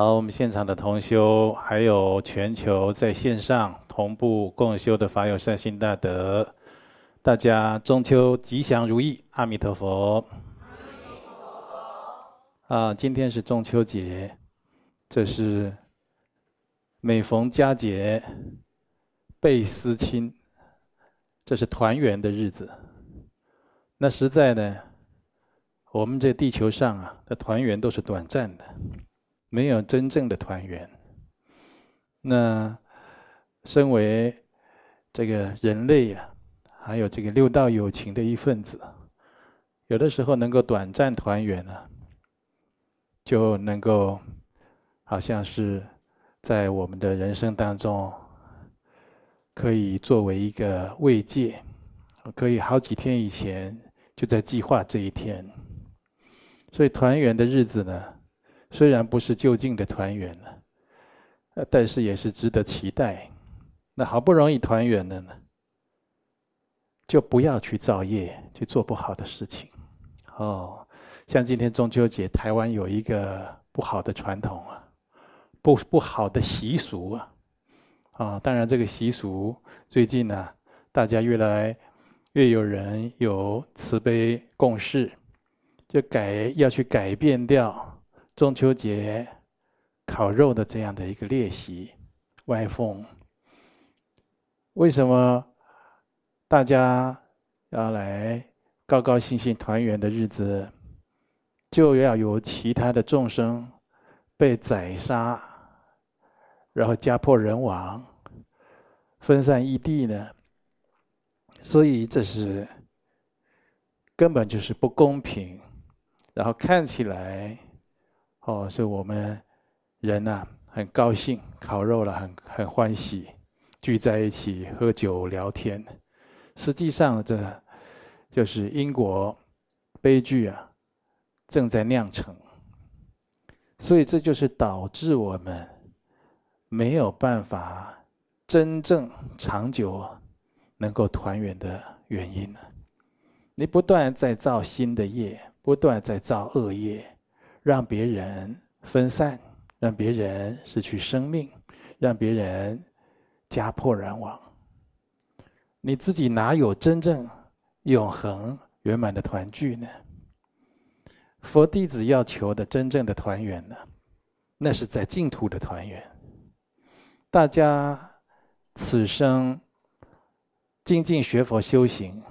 好，我们现场的同修，还有全球在线上同步共修的法友善心大德，大家中秋吉祥如意，阿弥陀佛。啊，今天是中秋节，这是每逢佳节倍思亲，这是团圆的日子。那实在呢，我们这地球上啊的团圆都是短暂的。没有真正的团圆。那身为这个人类呀，还有这个六道友情的一份子，有的时候能够短暂团圆呢，就能够好像是在我们的人生当中，可以作为一个慰藉，可以好几天以前就在计划这一天。所以团圆的日子呢，虽然不是就近的团圆了，呃但是也是值得期待。那好不容易团圆了呢，就不要去造业，去做不好的事情。哦，像今天中秋节，台湾有一个不好的传统啊，不不好的习俗啊。啊，当然这个习俗最近呢，大家越来越有人有慈悲共事，就改要去改变掉。中秋节烤肉的这样的一个练习歪风，为什么大家要来高高兴兴团圆的日子，就要有其他的众生被宰杀，然后家破人亡、分散异地呢？所以这是根本就是不公平，然后看起来。哦，是我们人呐，很高兴烤肉了，很很欢喜，聚在一起喝酒聊天。实际上，这就是因果悲剧啊，正在酿成。所以，这就是导致我们没有办法真正长久能够团圆的原因呢。你不断在造新的业，不断在造恶业。让别人分散，让别人失去生命，让别人家破人亡。你自己哪有真正永恒圆满的团聚呢？佛弟子要求的真正的团圆呢，那是在净土的团圆。大家此生精进学佛修行，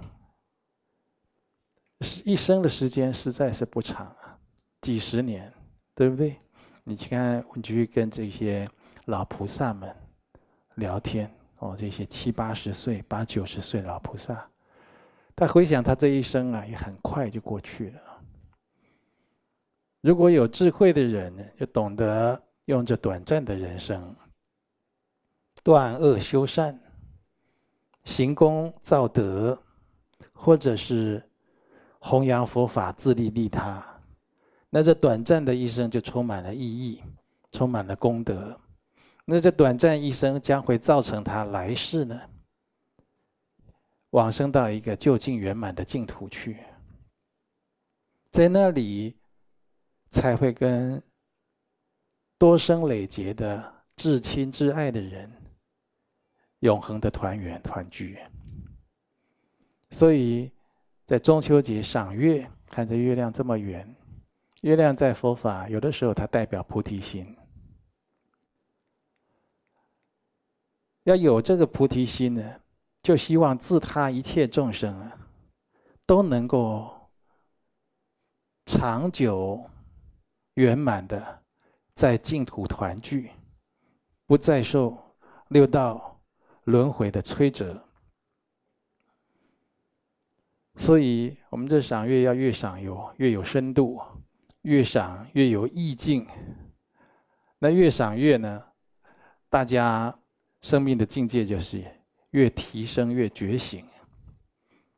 一生的时间实在是不长。几十年，对不对？你去看，你去跟这些老菩萨们聊天哦，这些七八十岁、八九十岁老菩萨，他回想他这一生啊，也很快就过去了。如果有智慧的人，就懂得用这短暂的人生，断恶修善、行功造德，或者是弘扬佛法、自利利他。那这短暂的一生就充满了意义，充满了功德。那这短暂一生将会造成他来世呢，往生到一个究竟圆满的净土去，在那里才会跟多生累劫的至亲至爱的人永恒的团圆团聚。所以在中秋节赏月，看着月亮这么圆。月亮在佛法，有的时候它代表菩提心。要有这个菩提心呢，就希望自他一切众生啊，都能够长久圆满的在净土团聚，不再受六道轮回的摧折。所以，我们这赏月要越赏有越有深度。越赏越有意境，那越赏月呢？大家生命的境界就是越提升越觉醒，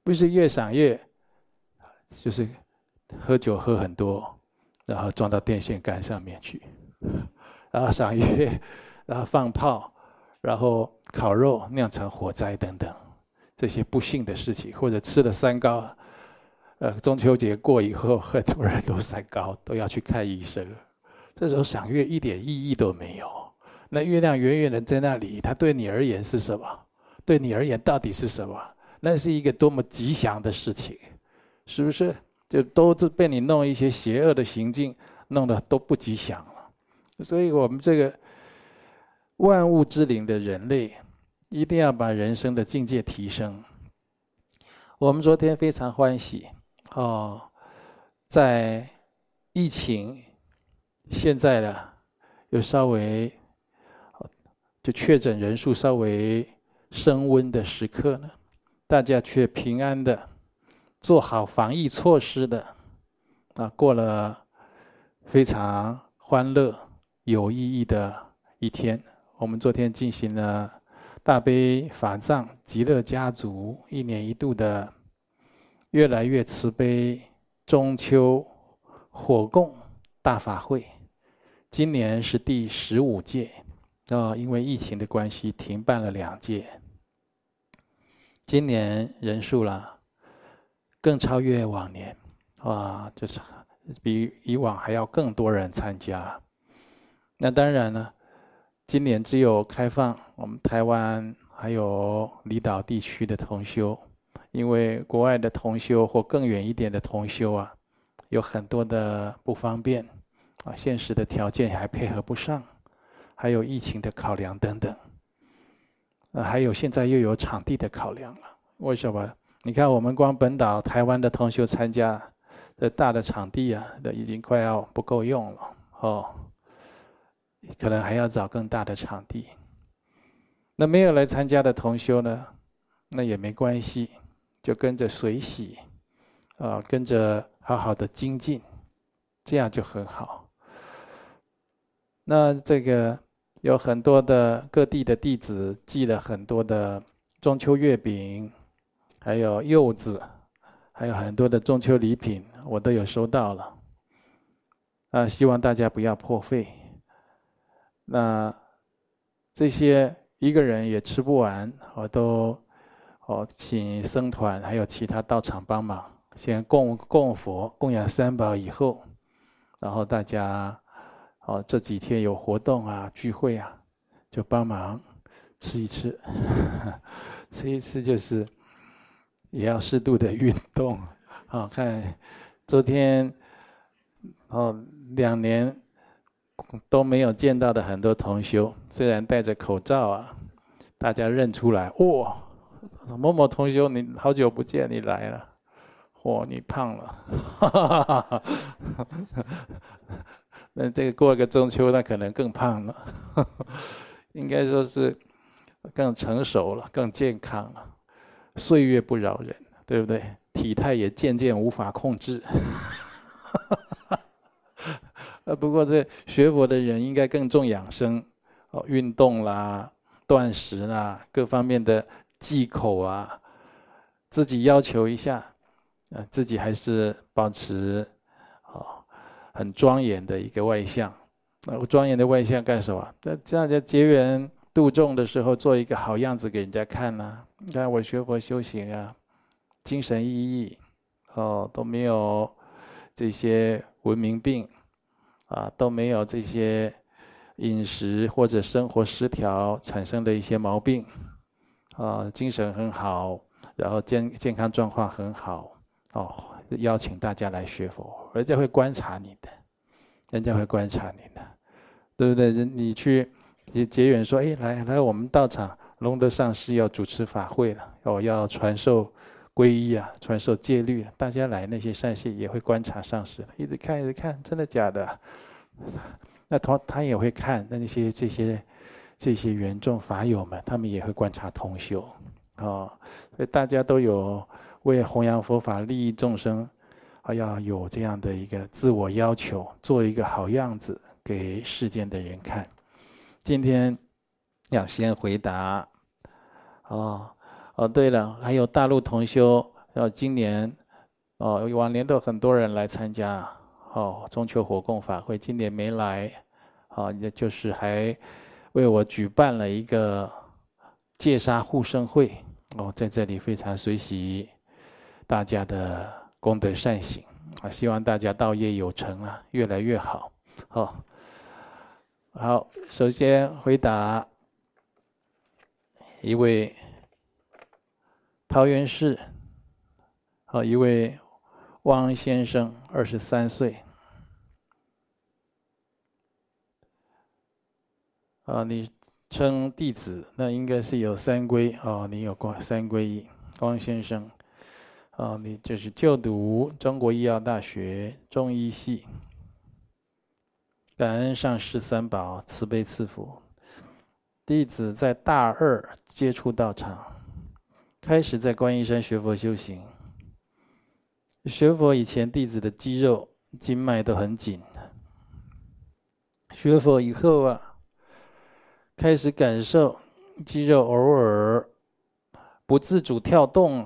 不是越赏月，就是喝酒喝很多，然后撞到电线杆上面去，然后赏月，然后放炮，然后烤肉酿成火灾等等，这些不幸的事情，或者吃了三高。呃，中秋节过以后，很多人都三高，都要去看医生，这时候赏月一点意义都没有。那月亮远远的在那里，它对你而言是什么？对你而言到底是什么？那是一个多么吉祥的事情，是不是？就都是被你弄一些邪恶的行径，弄得都不吉祥了。所以我们这个万物之灵的人类，一定要把人生的境界提升。我们昨天非常欢喜哦，在疫情现在呢，又稍微就确诊人数稍微升温的时刻呢，大家却平安的做好防疫措施的啊，过了非常欢乐有意义的一天。我们昨天进行了。大悲法藏极乐家族一年一度的越来越慈悲中秋火供大法会，今年是第十五届，啊，因为疫情的关系停办了两届。今年人数啦更超越往年，啊，就是比以往还要更多人参加。那当然了。今年只有开放我们台湾还有离岛地区的同修，因为国外的同修或更远一点的同修啊，有很多的不方便，啊，现实的条件还配合不上，还有疫情的考量等等，啊，还有现在又有场地的考量了。为什么？你看我们光本岛台湾的同修参加的大的场地啊，都已经快要不够用了，哦。可能还要找更大的场地。那没有来参加的同修呢？那也没关系，就跟着随喜，啊，跟着好好的精进，这样就很好。那这个有很多的各地的弟子寄了很多的中秋月饼，还有柚子，还有很多的中秋礼品，我都有收到了。啊，希望大家不要破费。那这些一个人也吃不完，我都哦请僧团还有其他道场帮忙，先供供佛供养三宝以后，然后大家哦这几天有活动啊聚会啊，就帮忙吃一吃，吃一吃就是也要适度的运动。好，看昨天哦两年。都没有见到的很多同修，虽然戴着口罩啊，大家认出来，哇，某某同学，你好久不见，你来了，嚯，你胖了，那这个过个中秋，那可能更胖了，应该说是更成熟了，更健康了，岁月不饶人，对不对？体态也渐渐无法控制。呃，不过这学佛的人应该更重养生，哦，运动啦、断食啦，各方面的忌口啊，自己要求一下，啊，自己还是保持哦很庄严的一个外相。那庄严的外相干什么？那这样在结缘度众的时候，做一个好样子给人家看呢、啊？你看我学佛修行啊，精神奕奕，哦，都没有这些文明病。啊，都没有这些饮食或者生活失调产生的一些毛病，啊，精神很好，然后健健康状况很好，哦，邀请大家来学佛，人家会观察你的，人家会观察你的，对不对？人你去结结缘说，哎，来来，我们道场龙德上师要主持法会了，哦，要传授皈依啊，传授戒律，大家来那些善信也会观察上师，一直看一直看，真的假的？那他他也会看，那那些这些这些缘众法友们，他们也会观察同修，哦，所以大家都有为弘扬佛法、利益众生，啊，要有这样的一个自我要求，做一个好样子给世间的人看。今天要先回答，哦哦，对了，还有大陆同修，要今年哦，往年都很多人来参加。哦，中秋火供法会今年没来，好，也就是还为我举办了一个戒杀护生会。哦，在这里非常随喜大家的功德善行啊，希望大家道业有成啊，越来越好。好，好，首先回答一位桃园市，好，一位汪先生，二十三岁。啊，你称弟子，那应该是有三皈哦。你有过三皈依，汪先生，啊，你就是就读中国医药大学中医系。感恩上师三宝慈悲赐福，弟子在大二接触道场，开始在观音山学佛修行。学佛以前，弟子的肌肉经脉都很紧。学佛以后啊。开始感受肌肉偶尔不自主跳动，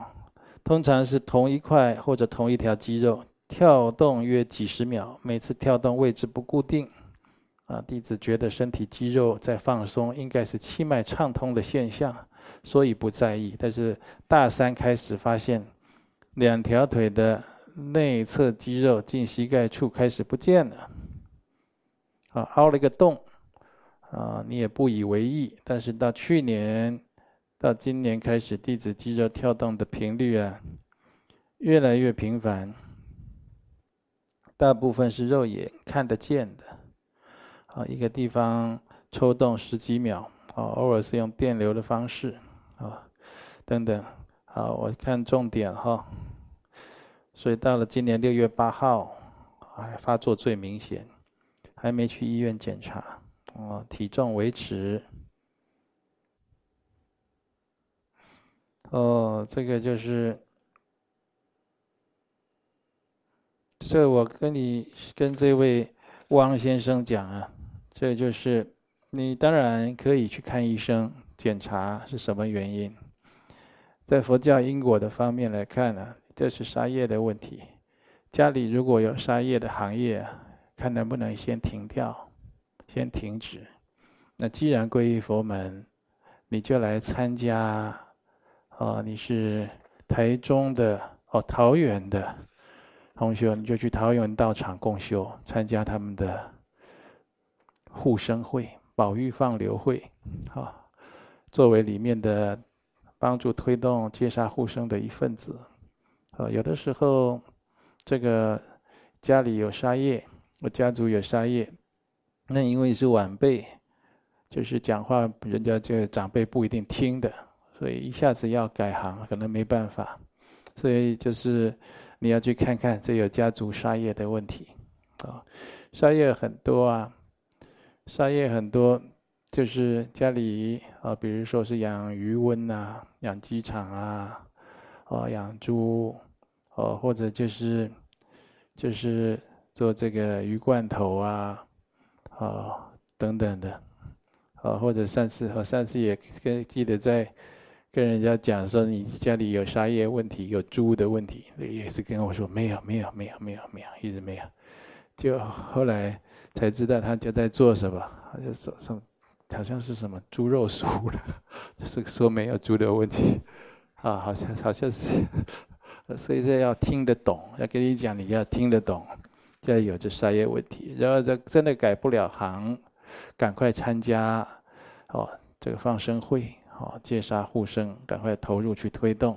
通常是同一块或者同一条肌肉跳动约几十秒，每次跳动位置不固定。啊，弟子觉得身体肌肉在放松，应该是气脉畅通的现象，所以不在意。但是大三开始发现，两条腿的内侧肌肉近膝盖处开始不见了，啊，凹了一个洞。啊，你也不以为意，但是到去年，到今年开始，弟子肌肉跳动的频率啊，越来越频繁。大部分是肉眼看得见的，啊，一个地方抽动十几秒，啊，偶尔是用电流的方式，啊，等等，好，我看重点哈。所以到了今年六月八号，哎，发作最明显，还没去医院检查。哦，体重维持。哦，这个就是，这我跟你跟这位汪先生讲啊，这就是你当然可以去看医生检查是什么原因。在佛教因果的方面来看呢，这是杀业的问题。家里如果有杀业的行业，看能不能先停掉。先停止。那既然皈依佛门，你就来参加。哦，你是台中的哦，桃园的同学，你就去桃园道场共修，参加他们的护生会、保育放流会。好，作为里面的帮助推动戒杀护生的一份子。啊，有的时候这个家里有杀业，我家族有杀业。那因为是晚辈，就是讲话人家这个长辈不一定听的，所以一下子要改行可能没办法，所以就是你要去看看这有家族杀业的问题，啊，杀业很多啊，杀业很多，就是家里啊，比如说是养鱼塭呐，养鸡场啊，哦，养猪，哦，或者就是就是做这个鱼罐头啊。啊，等等的，啊，或者上次和上次也跟记得在跟人家讲说，你家里有杀业问题，有猪的问题，也是跟我说没有没有没有没有没有，一直没有，就后来才知道他就在做什么，就说什么好像是什么猪肉熟了，就是说没有猪的问题，啊，好像好像是，所以说要听得懂，要跟你讲，你要听得懂。现在有这杀业问题，然后这真的改不了行，赶快参加哦，这个放生会哦，戒杀护生，赶快投入去推动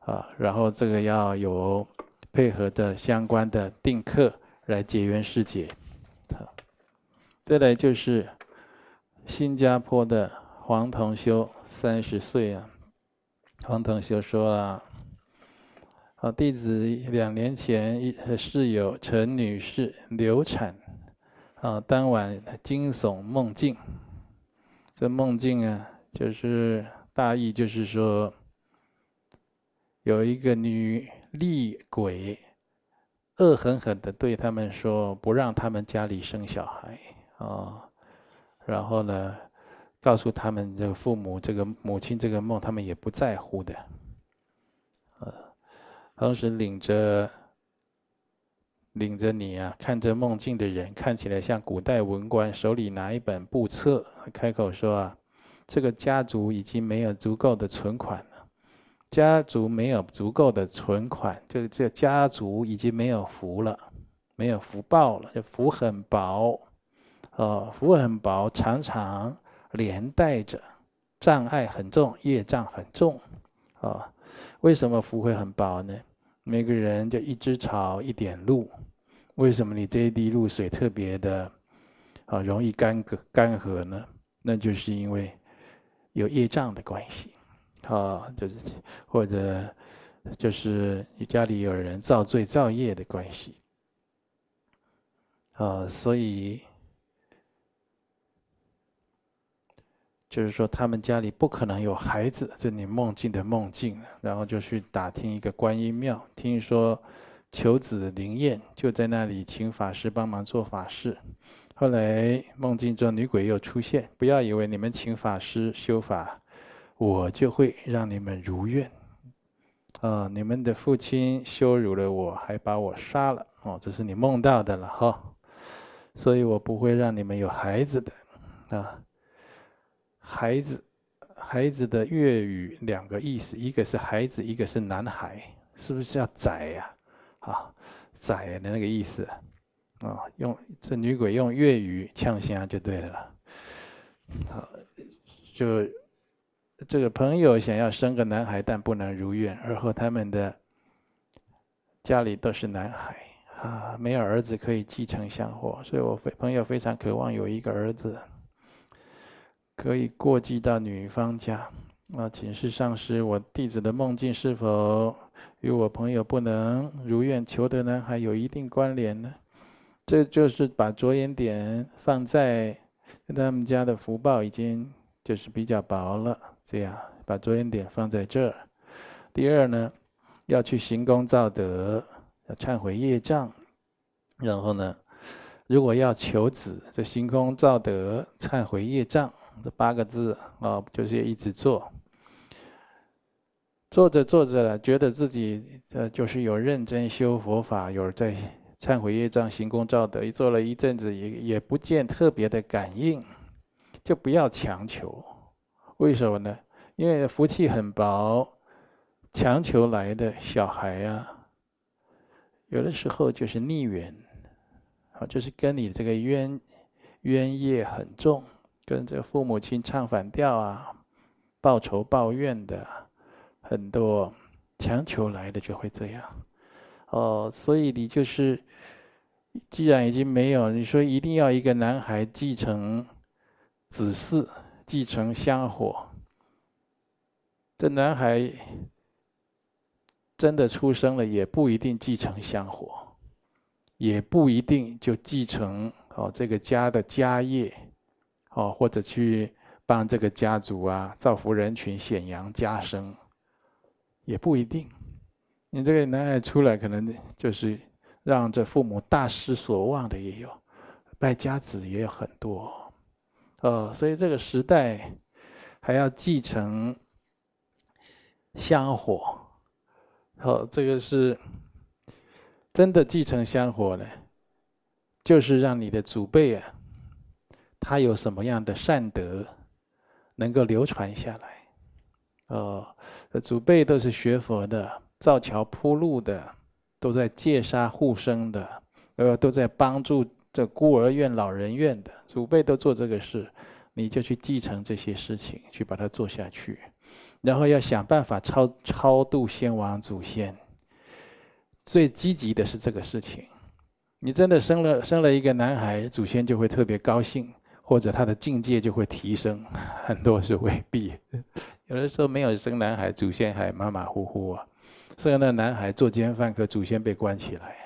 啊，然后这个要有配合的相关的定课来结缘释解。好，再来就是新加坡的黄同修，三十岁啊，黄同修说啊。啊，弟子两年前一室友陈女士流产，啊，当晚惊悚梦境。这梦境啊，就是大意就是说，有一个女厉鬼，恶狠狠地对他们说，不让他们家里生小孩啊，然后呢，告诉他们这个父母这个母亲这个梦，他们也不在乎的。同时领着领着你啊，看着梦境的人看起来像古代文官，手里拿一本簿册，开口说啊，这个家族已经没有足够的存款了，家族没有足够的存款，这这家族已经没有福了，没有福报了，这福很薄，哦，福很薄，常常连带着障碍很重，业障很重，啊，为什么福会很薄呢？每个人就一枝草一点露，为什么你这一滴露水特别的啊容易干涸干涸呢？那就是因为有业障的关系，啊，就是或者就是你家里有人造罪造业的关系。啊，所以就是说，他们家里不可能有孩子，这你梦境的梦境，然后就去打听一个观音庙，听说求子灵验，就在那里请法师帮忙做法事。后来梦境中女鬼又出现，不要以为你们请法师修法，我就会让你们如愿。啊，你们的父亲羞辱了我，还把我杀了。哦，这是你梦到的了哈。所以我不会让你们有孩子的，啊，孩子，孩子的粤语两个意思，一个是孩子，一个是男孩，是不是叫仔呀？啊，仔的那个意思，啊，用这女鬼用粤语呛声就对了，好，就这个朋友想要生个男孩，但不能如愿，而后他们的家里都是男孩。啊，没有儿子可以继承香火，所以我非朋友非常渴望有一个儿子，可以过继到女方家。啊，请示上师，我弟子的梦境是否与我朋友不能如愿求得呢？还有一定关联呢？这就是把着眼点放在他们家的福报已经就是比较薄了，这样把着眼点放在这儿。第二呢，要去行功造德。要忏悔业障，然后呢，如果要求子，这行功造德、忏悔业障这八个字啊，就是一直做。做着做着了，觉得自己呃就是有认真修佛法，有在忏悔业障、行功造德，做了一阵子也也不见特别的感应，就不要强求。为什么呢？因为福气很薄，强求来的小孩啊。有的时候就是逆缘，啊，就是跟你这个冤冤业很重，跟这父母亲唱反调啊，报仇报怨的很多，强求来的就会这样，哦，所以你就是，既然已经没有，你说一定要一个男孩继承子嗣，继承香火，这男孩。真的出生了，也不一定继承香火，也不一定就继承哦这个家的家业，哦或者去帮这个家族啊造福人群、显扬家声，也不一定。你这个男孩出来，可能就是让这父母大失所望的也有，败家子也有很多，哦，所以这个时代还要继承香火。好，这个是真的继承香火呢，就是让你的祖辈啊，他有什么样的善德，能够流传下来。哦，祖辈都是学佛的，造桥铺路的，都在戒杀护生的，呃，都在帮助这孤儿院、老人院的，祖辈都做这个事，你就去继承这些事情，去把它做下去。然后要想办法超超度先王祖先，最积极的是这个事情。你真的生了生了一个男孩，祖先就会特别高兴，或者他的境界就会提升。很多是未必，有的时候没有生男孩，祖先还马马虎虎啊。生了男孩做奸犯科，祖先被关起来，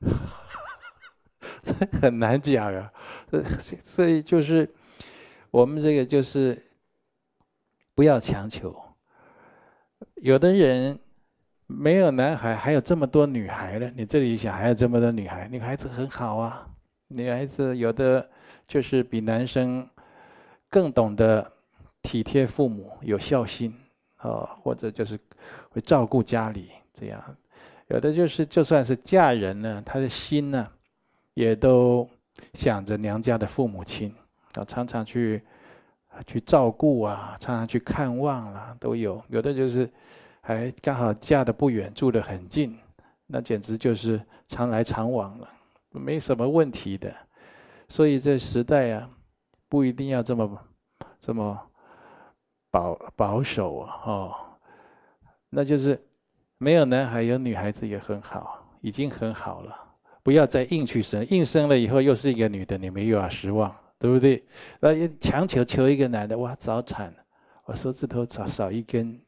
很难讲啊。所以就是我们这个就是。不要强求。有的人没有男孩，还有这么多女孩呢。你这里想，还有这么多女孩，女孩子很好啊。女孩子有的就是比男生更懂得体贴父母，有孝心啊，或者就是会照顾家里这样。有的就是就算是嫁人了，他的心呢，也都想着娘家的父母亲啊，常常去。去照顾啊，常常去看望啦，都有。有的就是还刚好嫁的不远，住的很近，那简直就是常来常往了，没什么问题的。所以这时代、啊，不一定要这么这么保保守啊，哦，那就是没有男孩有女孩子也很好，已经很好了。不要再硬去生，硬生了以后又是一个女的，你们又要失望，对不对？那强求求一个男的，哇，早产，我手指头少少一根，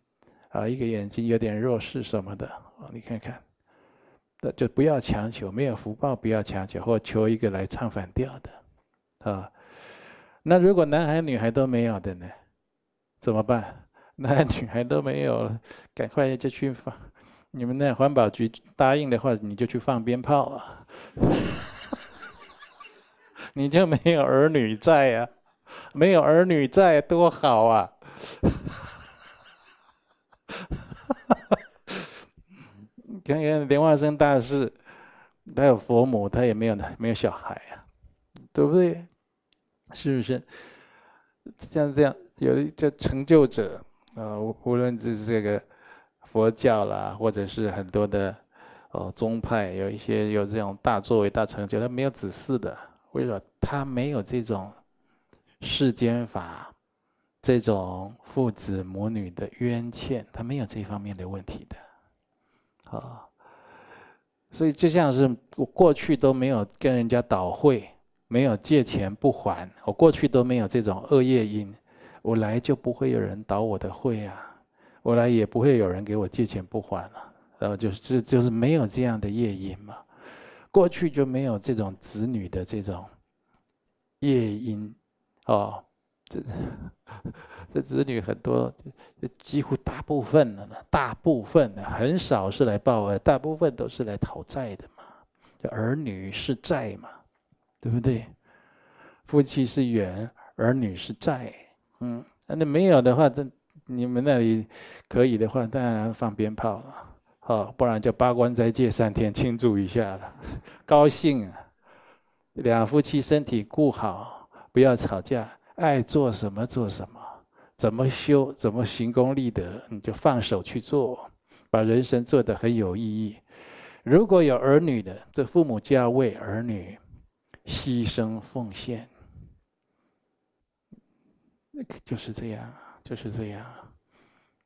啊，一个眼睛有点弱视什么的，哦，你看看，那就不要强求，没有福报不要强求，或求一个来唱反调的，啊，那如果男孩女孩都没有的呢？怎么办？男孩女孩都没有了，赶快就去放。你们那环保局答应的话，你就去放鞭炮啊！你就没有儿女在呀？没有儿女在多好啊！看看莲花生大师，他有佛母，他也没有没有小孩啊，对不对？是不是？像这样有一这成就者啊，无无论是这个。佛教啦，或者是很多的哦宗派，有一些有这种大作为、大成就，他没有子嗣的。为什么？他没有这种世间法，这种父子母女的冤欠，他没有这方面的问题的。啊，所以就像是我过去都没有跟人家倒会，没有借钱不还，我过去都没有这种恶业因，我来就不会有人倒我的会啊。我来也不会有人给我借钱不还了，然后就是就是没有这样的业因嘛，过去就没有这种子女的这种业因，哦，这 这子女很多，几乎大部分的，大部分的很少是来报恩，大部分都是来讨债的嘛，就儿女是债嘛，对不对？夫妻是缘，儿女是债，嗯，那没有的话，这。你们那里可以的话，当然放鞭炮了，好，不然就八关斋戒三天庆祝一下了，高兴啊！两夫妻身体顾好，不要吵架，爱做什么做什么，怎么修怎么行功立德，你就放手去做，把人生做得很有意义。如果有儿女的，这父母就要为儿女牺牲奉献，那就是这样。就是这样，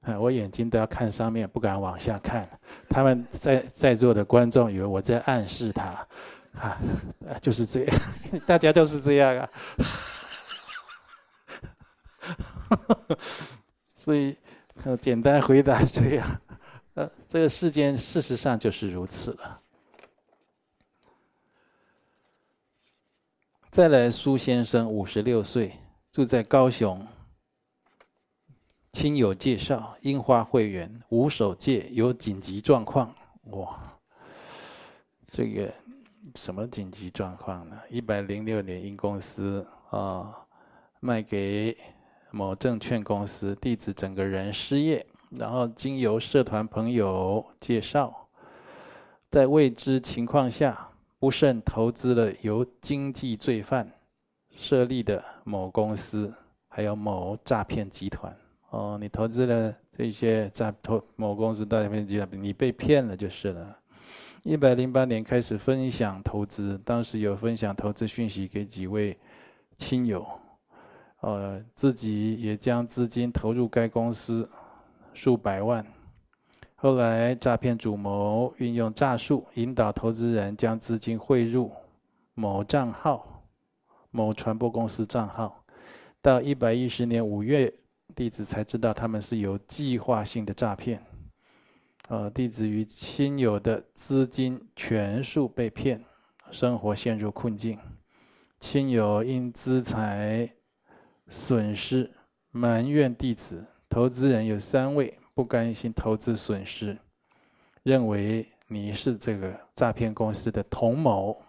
啊，我眼睛都要看上面，不敢往下看。他们在在座的观众以为我在暗示他，啊，就是这样，大家都是这样啊。所以，简单回答这样，呃，这个世间事实上就是如此了。再来，苏先生五十六岁，住在高雄。亲友介绍，樱花会员无守戒，有紧急状况。哇，这个什么紧急状况呢？一百零六年，因公司啊卖给某证券公司，弟子整个人失业，然后经由社团朋友介绍，在未知情况下不慎投资了由经济罪犯设立的某公司，还有某诈骗集团。哦，你投资了这些诈投某公司诈骗集团，你被骗了就是了。一百零八年开始分享投资，当时有分享投资讯息给几位亲友，呃，自己也将资金投入该公司数百万。后来诈骗主谋运用诈术引导投资人将资金汇入某账号、某传播公司账号，到一百一十年五月。弟子才知道他们是有计划性的诈骗，呃，弟子与亲友的资金全数被骗，生活陷入困境，亲友因资财损失埋怨弟子，投资人有三位不甘心投资损失，认为你是这个诈骗公司的同谋，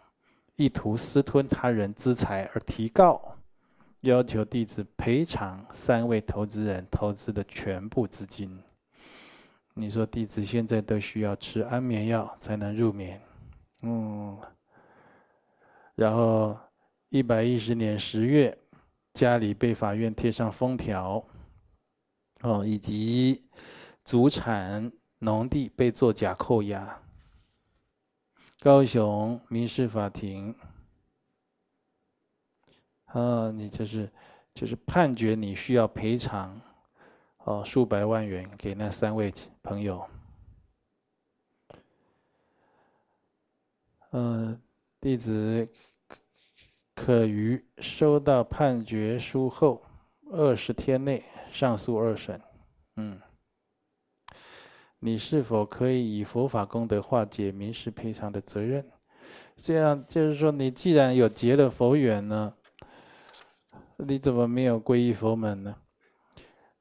意图私吞他人资财而提告。要求弟子赔偿三位投资人投资的全部资金。你说弟子现在都需要吃安眠药才能入眠，嗯。然后一百一十年十月，家里被法院贴上封条，哦，以及祖产农地被作假扣押。高雄民事法庭。啊，你就是就是判决你需要赔偿哦数百万元给那三位朋友。嗯，弟子可于收到判决书后二十天内上诉二审。嗯。你是否可以以佛法功德化解民事赔偿的责任？这样就是说，你既然有结了佛缘呢，你怎么没有皈依佛门呢？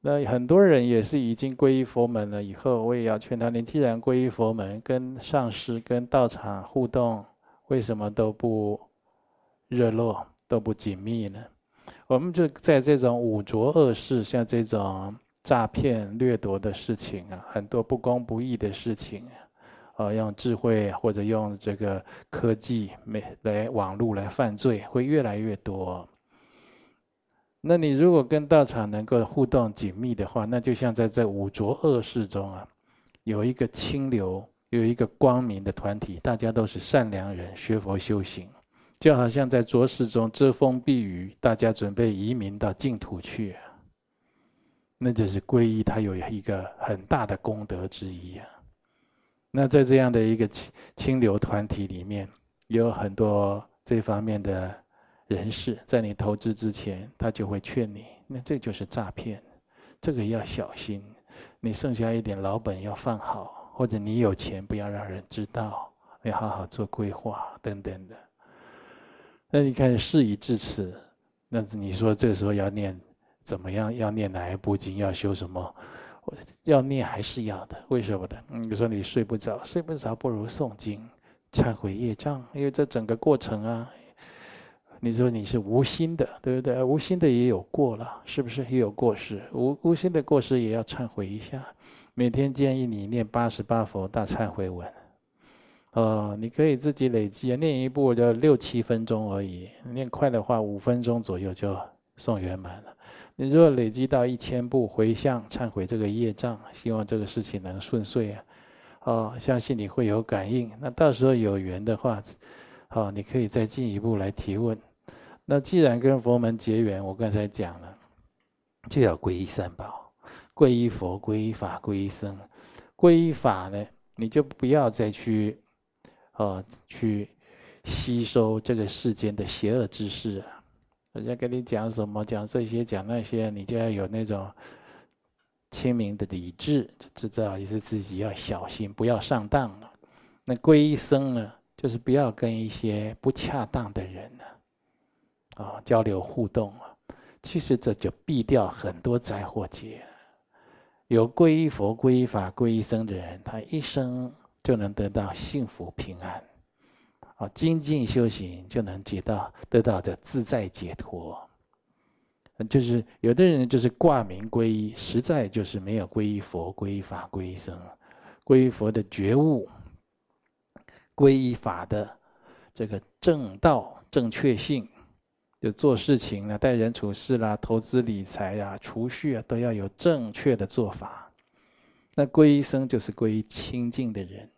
那很多人也是已经皈依佛门了，以后我也要劝他：你既然皈依佛门，跟上师、跟道场互动，为什么都不热络、都不紧密呢？我们就在这种五浊恶世，像这种。诈骗掠夺的事情啊，很多不公不义的事情啊，用智慧或者用这个科技来网络来犯罪，会越来越多。那你如果跟道场能够互动紧密的话，那就像在这五浊恶世中啊，有一个清流，有一个光明的团体，大家都是善良人，学佛修行，就好像在浊世中遮风避雨，大家准备移民到净土去。那就是皈依，它有一个很大的功德之一啊。那在这样的一个清清流团体里面，有很多这方面的人士，在你投资之前，他就会劝你，那这就是诈骗，这个要小心。你剩下一点老本要放好，或者你有钱不要让人知道，要好好做规划等等的。那你看事已至此，那你说这时候要念。怎么样？要念哪一部经？要修什么？要念还是要的？为什么呢？你说你睡不着，睡不着不如诵经，忏悔业障。因为这整个过程啊，你说你是无心的，对不对？无心的也有过了，是不是也有过失？无无心的过失也要忏悔一下。每天建议你念八十八佛大忏悔文。哦，你可以自己累积，念一部就六七分钟而已。念快的话，五分钟左右就送圆满了。你如果累积到一千部回向忏悔这个业障，希望这个事情能顺遂啊！哦，相信你会有感应。那到时候有缘的话，好，你可以再进一步来提问。那既然跟佛门结缘，我刚才讲了，就要皈依三宝，皈依佛，皈依法，皈依僧。皈依法呢，你就不要再去，哦，去吸收这个世间的邪恶知识啊。人家跟你讲什么，讲这些，讲那些，你就要有那种清明的理智，就知道也是自己要小心，不要上当了。那皈依僧呢，就是不要跟一些不恰当的人呢，啊，交流互动啊。其实这就避掉很多灾祸劫。有皈依佛、皈依法、皈依僧的人，他一生就能得到幸福平安。啊，精进修行就能解到得到的自在解脱。就是有的人就是挂名皈依，实在就是没有皈依佛、皈依法、皈依僧。皈依佛的觉悟，皈依法的这个正道正确性，就做事情啊，待人处事啦、投资理财啊、储蓄啊，都要有正确的做法。那皈依僧就是皈依清净的人。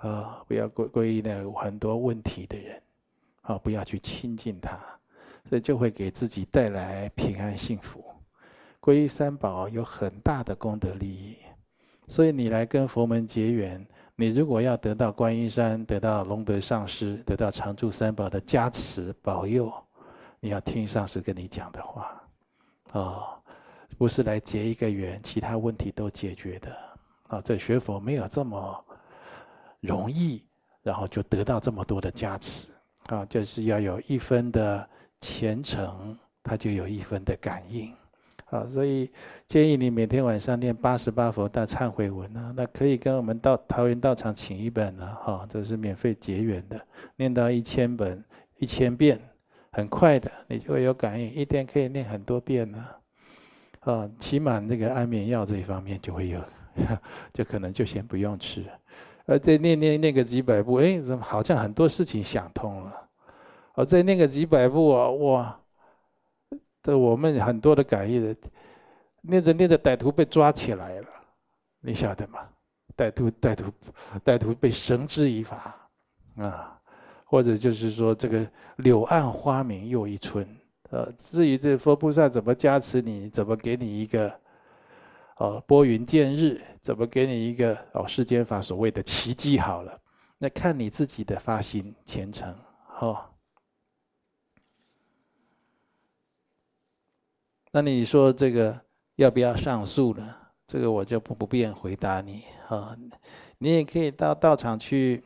啊、不要皈皈依那很多问题的人，啊、不要去亲近他，所以就会给自己带来平安幸福。皈依三宝有很大的功德利益，所以你来跟佛门结缘，你如果要得到观音山、得到龙德上师、得到常住三宝的加持保佑，你要听上师跟你讲的话，啊、哦，不是来结一个缘，其他问题都解决的。啊、这学佛没有这么。容易，然后就得到这么多的加持，啊，就是要有一分的虔诚，他就有一分的感应，啊，所以建议你每天晚上念八十八佛大忏悔文啊，那可以跟我们到桃园道场请一本呢，哈，这是免费结缘的，念到一千本一千遍，很快的，你就会有感应，一天可以念很多遍呢，啊，起码那个安眠药这一方面就会有，就可能就先不用吃。而再念念念个几百步，哎，怎么好像很多事情想通了？而再念个几百步啊，哇！这我们很多的感应的，念着念着，歹徒被抓起来了，你晓得吗？歹徒歹徒歹徒被绳之以法啊！或者就是说这个柳暗花明又一村。呃，至于这佛菩萨怎么加持你，怎么给你一个哦拨云见日，怎么给你一个哦世间法所谓的奇迹好了，那看你自己的发心虔诚，哦。那你说这个要不要上诉呢？这个我就不不便回答你啊。你也可以到道场去，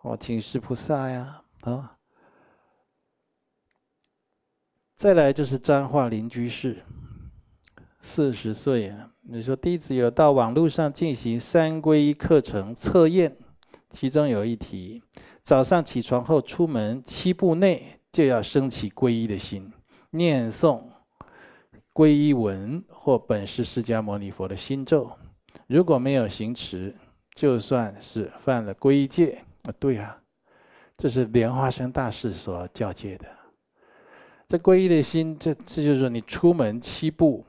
我请示菩萨呀啊。再来就是彰化林居士，四十岁啊。你说弟子有到网络上进行三皈依课程测验，其中有一题：早上起床后出门七步内就要升起皈依的心，念诵。皈依文或本师释迦牟尼佛的心咒，如果没有行持，就算是犯了皈依戒啊！对啊，这是莲花生大士所教诫的。这皈依的心，这这就是说，你出门七步，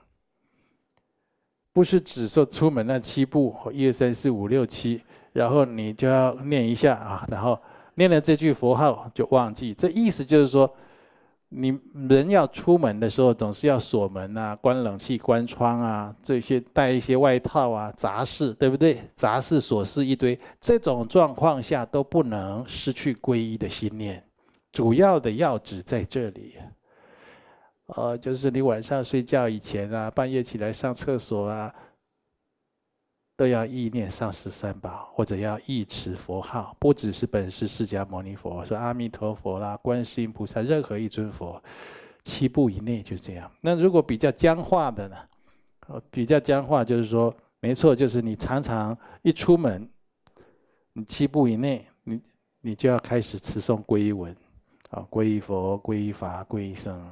不是只说出门那七步，一二三四五六七，然后你就要念一下啊，然后念了这句佛号就忘记，这意思就是说。你人要出门的时候，总是要锁门啊，关冷气、关窗啊，这些带一些外套啊，杂事，对不对？杂事琐事一堆，这种状况下都不能失去皈依的心念。主要的要旨在这里，呃，就是你晚上睡觉以前啊，半夜起来上厕所啊。都要意念上师三宝，或者要忆持佛号，不只是本师释迦牟尼佛，说阿弥陀佛啦、观世音菩萨，任何一尊佛，七步以内就这样。那如果比较僵化的呢？比较僵化就是说，没错，就是你常常一出门，你七步以内，你你就要开始持诵皈依文，啊，皈依佛、皈依法、皈依僧，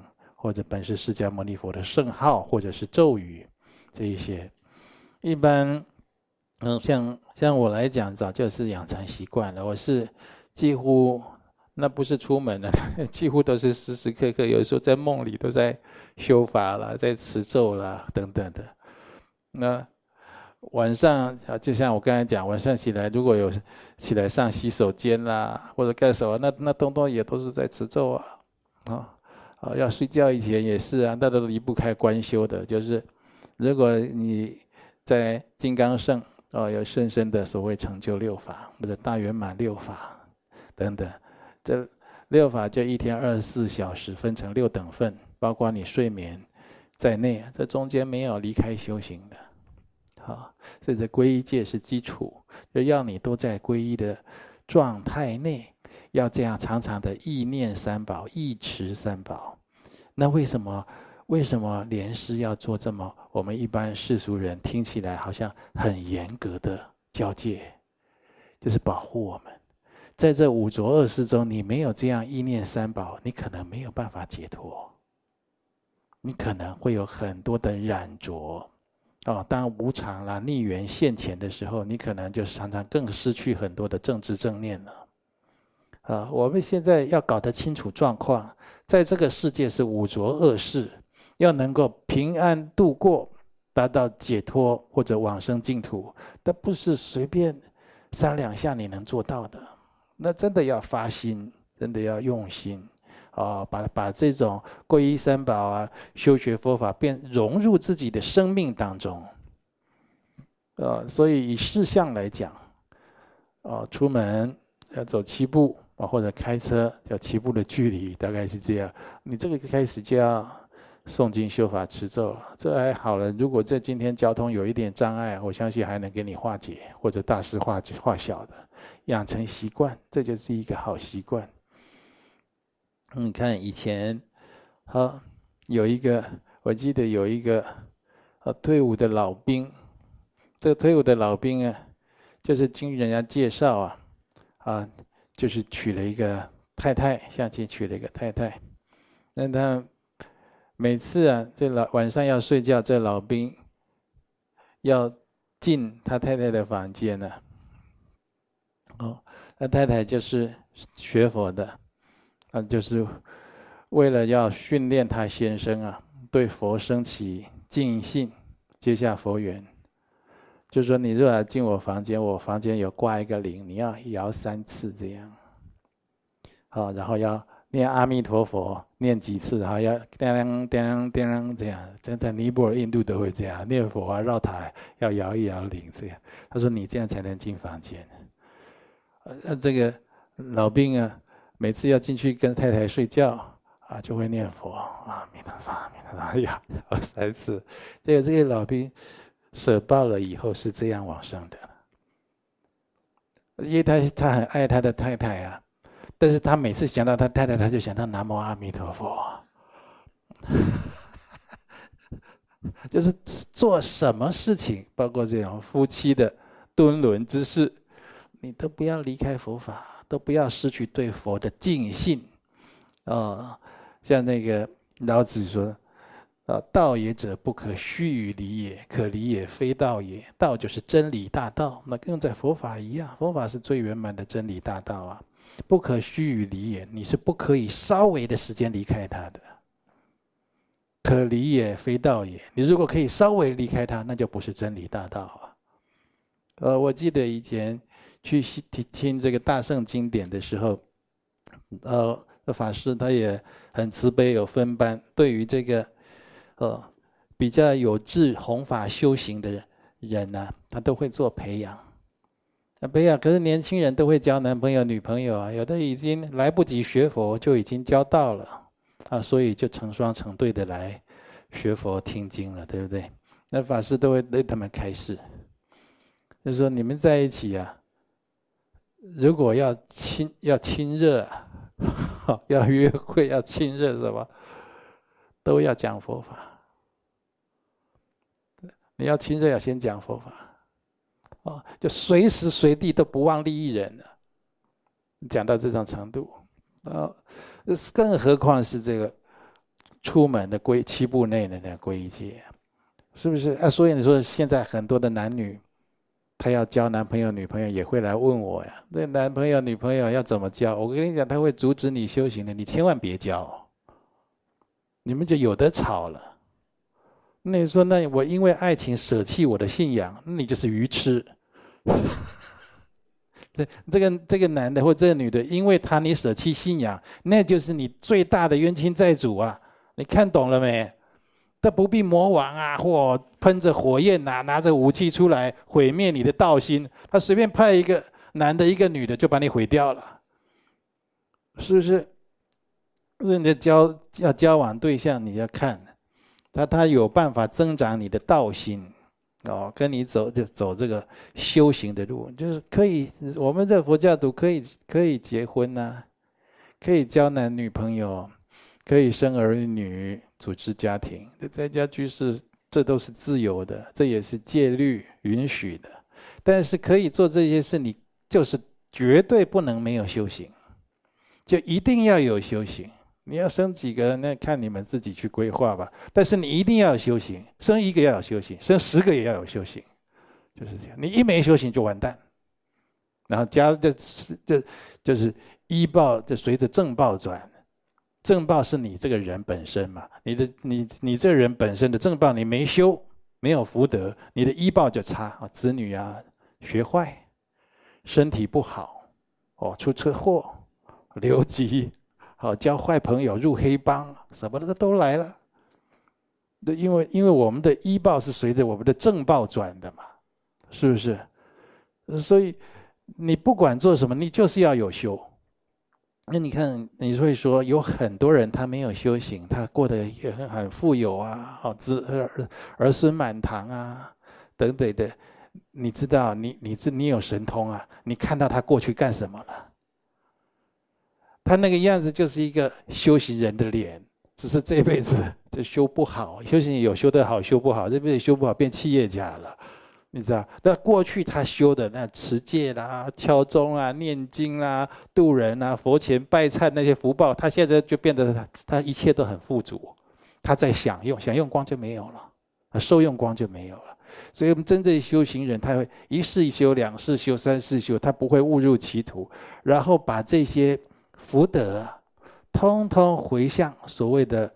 或者本是释迦牟尼佛的圣号，或者是咒语，这一些，一般。嗯，像像我来讲，早就是养成习惯了。我是几乎那不是出门了，几乎都是时时刻刻，有时候在梦里都在修法了，在持咒了等等的。那晚上啊，就像我刚才讲，晚上起来如果有起来上洗手间啦，或者干什么，那那东东也都是在持咒啊。啊啊，要睡觉以前也是啊，那都离不开观修的。就是如果你在金刚圣。哦，有深深的所谓成就六法，或者大圆满六法等等，这六法就一天二十四小时分成六等份，包括你睡眠在内，这中间没有离开修行的。好，所以这皈依戒是基础，就要你都在皈依的状态内，要这样常常的意念三宝，意持三宝。那为什么？为什么莲师要做这么我们一般世俗人听起来好像很严格的交界？就是保护我们，在这五浊恶世中，你没有这样意念三宝，你可能没有办法解脱。你可能会有很多的染着，哦，当无常啦、逆缘现前的时候，你可能就常常更失去很多的正知正念了。啊，我们现在要搞得清楚状况，在这个世界是五浊恶世。要能够平安度过，达到解脱或者往生净土，那不是随便三两下你能做到的。那真的要发心，真的要用心，啊，把把这种皈依三宝啊，修学佛法，变融入自己的生命当中。呃，所以以事项来讲，啊，出门要走七步或者开车要七步的距离，大概是这样。你这个开始就要。诵经修法持咒，这还好了。如果在今天交通有一点障碍，我相信还能给你化解，或者大事化化小的，养成习惯，这就是一个好习惯。你看以前，好有一个，我记得有一个，呃，退伍的老兵，这个退伍的老兵啊，就是经人家介绍啊，啊，就是娶了一个太太，相亲娶了一个太太，那他。每次啊，这老晚上要睡觉，这老兵要进他太太的房间呢。哦，他太太就是学佛的，啊，就是为了要训练他先生啊，对佛生起敬信，接下佛缘。就说你若要进我房间，我房间有挂一个铃，你要摇三次这样。好，然后要念阿弥陀佛，念几次，然后要叮当叮当叮当这样，就在尼泊尔、印度都会这样念佛啊，绕塔要摇一摇铃这样。他说你这样才能进房间。呃，这个老兵啊，每次要进去跟太太睡觉啊，就会念佛啊，弥陀佛，阿弥陀佛，哎呀，三次。这个这个老兵舍报了以后是这样往生的。因为他他很爱他的太太啊，但是他每次想到他太太，他就想到南无阿弥陀佛，就是做什么事情，包括这种夫妻的敦伦之事，你都不要离开佛法，都不要失去对佛的敬信。哦，像那个老子说。道也者，不可虚于理也；可离也，非道也。道就是真理大道，那跟在佛法一样，佛法是最圆满的真理大道啊！不可虚于理也，你是不可以稍微的时间离开它的。可离也，非道也。你如果可以稍微离开它，那就不是真理大道啊！呃，我记得以前去听听这个大圣经典的时候，呃，法师他也很慈悲，有分班，对于这个。呃，比较有志弘法修行的人呢，他都会做培养。那培养，可是年轻人都会交男朋友、女朋友啊，有的已经来不及学佛，就已经交到了啊，所以就成双成对的来学佛听经了，对不对？那法师都会对他们开示，就说你们在一起啊，如果要亲要亲热，要约会要亲热是吧？都要讲佛法。你要亲热，要先讲佛法，哦，就随时随地都不忘利益人了。讲到这种程度，啊，更何况是这个出门的归七步内的那个皈依戒，是不是？啊，所以你说现在很多的男女，他要交男朋友女朋友，也会来问我呀。那男朋友女朋友要怎么交？我跟你讲，他会阻止你修行的，你千万别交，你们就有得吵了。那你说，那我因为爱情舍弃我的信仰，那你就是愚痴。这这个这个男的或这个女的，因为他你舍弃信仰，那就是你最大的冤亲债主啊！你看懂了没？他不必魔王啊，或喷着火焰呐、拿着武器出来毁灭你的道心，他随便派一个男的，一个女的就把你毁掉了，是不是？人家交要交往对象，你要看。他他有办法增长你的道心，哦，跟你走就走这个修行的路，就是可以。我们在佛教徒可以可以结婚呐、可以交男女朋友，可以生儿女，组织家庭，在家居士，这都是自由的，这也是戒律允许的。但是可以做这些事，你就是绝对不能没有修行，就一定要有修行。你要生几个，那看你们自己去规划吧。但是你一定要有修行，生一个要有修行，生十个也要有修行，就是这样。你一没修行就完蛋。然后加这这就是医报，就随着正报转。正报是你这个人本身嘛，你的你你这人本身的正报你没修，没有福德，你的依报就差啊。子女啊学坏，身体不好，哦出车祸，留级。好，交坏朋友，入黑帮，什么的都来了。那因为因为我们的医报是随着我们的正报转的嘛，是不是？所以你不管做什么，你就是要有修。那你看，你会说有很多人他没有修行，他过得也很很富有啊，好子儿儿孙满堂啊，等等的。你知道，你你是你有神通啊，你看到他过去干什么了？他那个样子就是一个修行人的脸，只是这辈子就修不好。修行有修得好，修不好，这辈子修不好变企业家了，你知道？那过去他修的那持戒啦、敲钟啊、念经啦、度人啊、佛前拜忏那些福报，他现在就变得他他一切都很富足，他在享用，享用光就没有了，啊，受用光就没有了。所以我们真正修行人，他会一世修、两世修、三世修，他不会误入歧途，然后把这些。福德，通通回向所谓的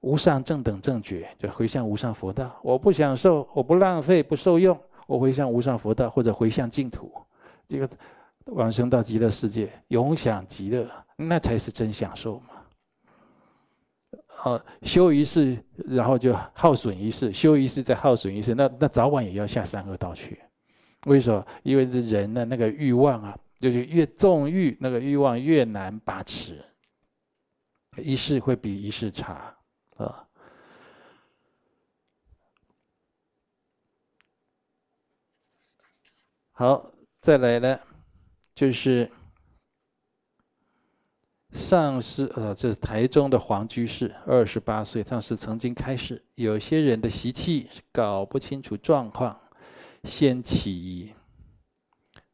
无上正等正觉，就回向无上佛道。我不享受，我不浪费，不受用，我回向无上佛道，或者回向净土，这个往生到极乐世界，永享极乐。那才是真享受嘛。哦，修一世，然后就耗损一世，修一世再耗损一世，那那早晚也要下三恶道去。为什么？因为这人的那个欲望啊，就是越纵欲，那个欲望越难把持，一世会比一世差啊。好，再来呢，就是。上师，呃，这是台中的黄居士，二十八岁。上师曾经开示，有些人的习气搞不清楚状况，先起疑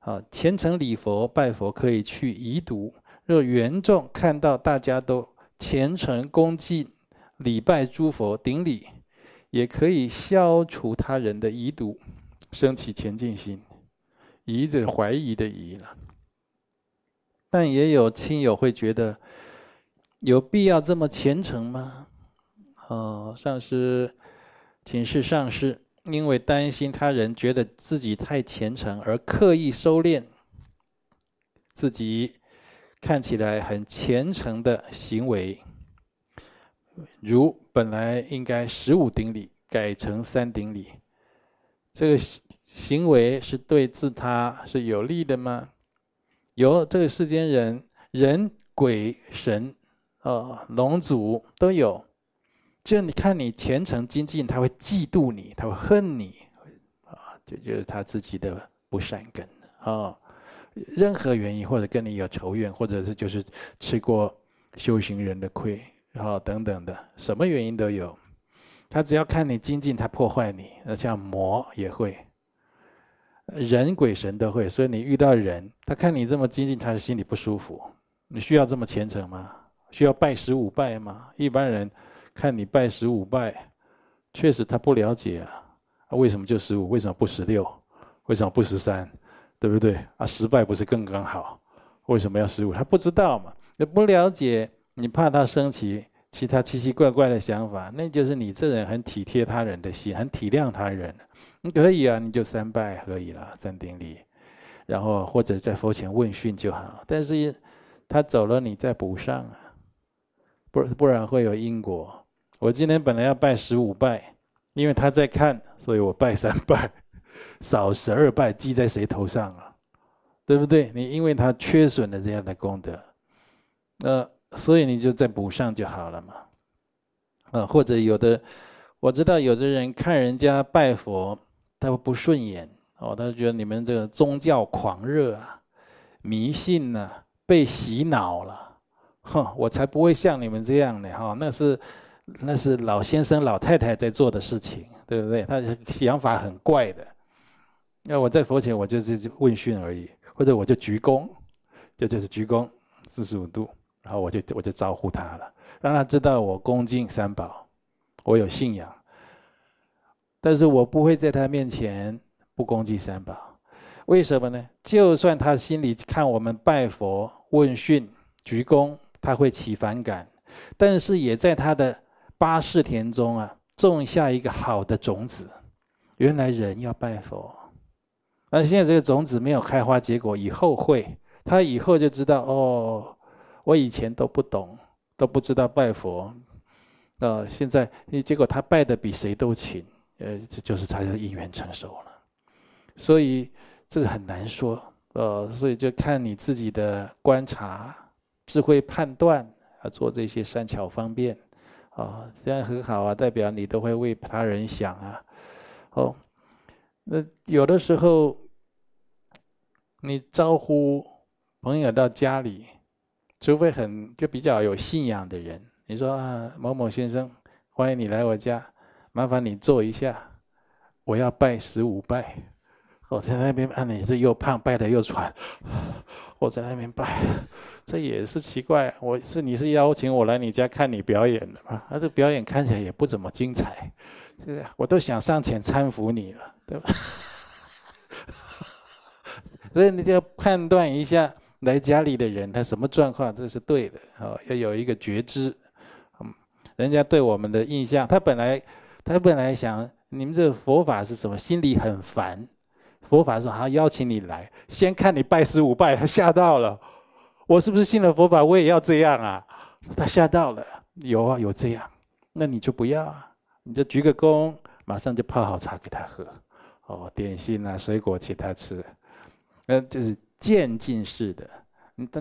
啊。虔诚礼佛拜佛可以去遗毒。若缘众看到大家都虔诚恭敬礼拜诸佛顶礼，也可以消除他人的疑毒，升起前进心。疑者怀疑的疑了。但也有亲友会觉得，有必要这么虔诚吗？哦，上师请示上师，因为担心他人觉得自己太虔诚而刻意收敛自己看起来很虔诚的行为，如本来应该十五顶礼改成三顶礼，这个行为是对自他是有利的吗？有这个世间人，人鬼神，哦，龙族都有。就你看你虔诚精进，他会嫉妒你，他会恨你，啊，就就是他自己的不善根啊。任何原因，或者跟你有仇怨，或者是就是吃过修行人的亏，然后等等的，什么原因都有。他只要看你精进，他破坏你。那像魔也会。人鬼神都会，所以你遇到人，他看你这么精进，他的心里不舒服。你需要这么虔诚吗？需要拜十五拜吗？一般人看你拜十五拜，确实他不了解啊。为什么就十五？为什么不十六？为什么不十三？对不对？啊，十拜不是更刚好？为什么要十五？他不知道嘛，你不了解，你怕他生气。其他奇奇怪怪的想法，那就是你这人很体贴他人的心，很体谅他人。你可以啊，你就三拜可以了，三顶礼，然后或者在佛前问讯就好。但是他走了，你再补上啊，不不然会有因果。我今天本来要拜十五拜，因为他在看，所以我拜三拜，少十二拜记在谁头上啊？对不对？你因为他缺损了这样的功德，那。所以你就再补上就好了嘛，啊，或者有的，我知道有的人看人家拜佛，他会不顺眼哦，他觉得你们这个宗教狂热啊、迷信呐、啊，被洗脑了，哼，我才不会像你们这样的哈，那是那是老先生老太太在做的事情，对不对？他想法很怪的，那我在佛前我就是问讯而已，或者我就鞠躬，就就是鞠躬四十五度。然后我就我就招呼他了，让他知道我恭敬三宝，我有信仰，但是我不会在他面前不恭敬三宝，为什么呢？就算他心里看我们拜佛问讯鞠躬，他会起反感，但是也在他的八世田中啊种下一个好的种子。原来人要拜佛，而现在这个种子没有开花结果，以后会，他以后就知道哦。我以前都不懂，都不知道拜佛，呃，现在结果他拜的比谁都勤，呃，这就是他的因缘成熟了。所以这个很难说，呃，所以就看你自己的观察、智慧判断啊，做这些善巧方便，啊，这样很好啊，代表你都会为他人想啊。哦，那有的时候你招呼朋友到家里。除非很就比较有信仰的人，你说啊，某某先生，欢迎你来我家，麻烦你坐一下，我要拜十五拜。我在那边看你是又胖，拜的又喘，我在那边拜，这也是奇怪。我是你是邀请我来你家看你表演的吗？啊，这表演看起来也不怎么精彩，这个我都想上前搀扶你了，对吧？所以你就要判断一下。来家里的人，他什么状况？这是对的，哦，要有一个觉知。嗯，人家对我们的印象，他本来他本来想你们这佛法是什么？心里很烦。佛法说他邀请你来，先看你拜十五拜，他吓到了。我是不是信了佛法，我也要这样啊？他吓到了，有啊，有这样，那你就不要啊，你就鞠个躬，马上就泡好茶给他喝，哦，点心啊，水果请他吃，那就是渐进式的。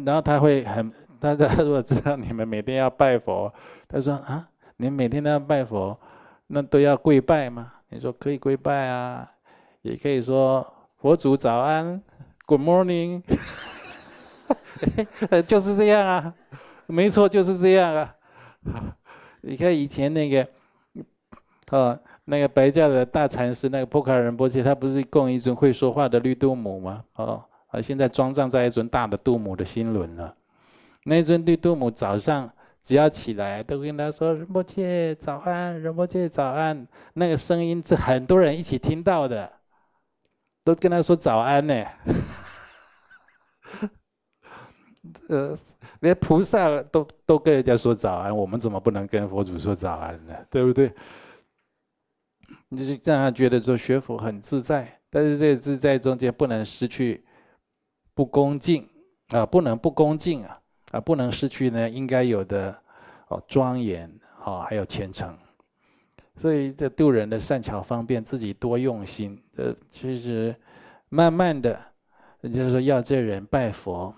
然后他会很，他他如果知道你们每天要拜佛，他说啊，你每天都要拜佛，那都要跪拜吗？你说可以跪拜啊，也可以说佛祖早安，Good morning，就是这样啊，没错，就是这样啊。你看以前那个，哦，那个白教的大禅师，那个波卡仁波切，他不是供一尊会说话的绿度母吗？哦。啊，现在装葬在一尊大的度母的心轮了。那尊绿度母早上只要起来，都跟他说“仁波切早安，仁波切早安”，那个声音是很多人一起听到的，都跟他说早安呢。呃，连菩萨都都跟人家说早安，我们怎么不能跟佛祖说早安呢？对不对？你就是让他觉得说学佛很自在，但是这个自在中间不能失去。不恭敬啊，不能不恭敬啊，啊，不能失去呢应该有的哦庄严哦，还有虔诚。所以这度人的善巧方便，自己多用心。这其实慢慢的，就是说要这人拜佛，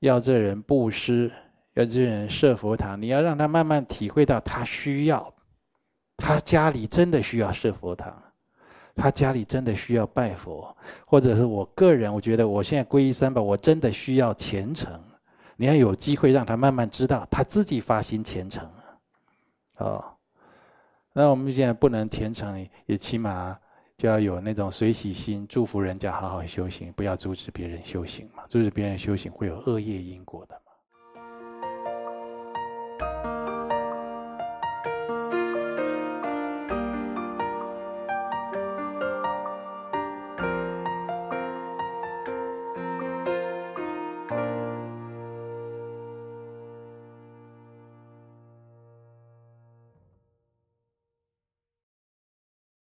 要这人布施，要这人设佛堂，你要让他慢慢体会到他需要，他家里真的需要设佛堂。他家里真的需要拜佛，或者是我个人，我觉得我现在皈依三宝，我真的需要虔诚。你要有机会让他慢慢知道，他自己发心虔诚。哦，那我们现在不能虔诚，也起码就要有那种随喜心，祝福人家好好修行，不要阻止别人修行嘛。阻止别人修行会有恶业因果的。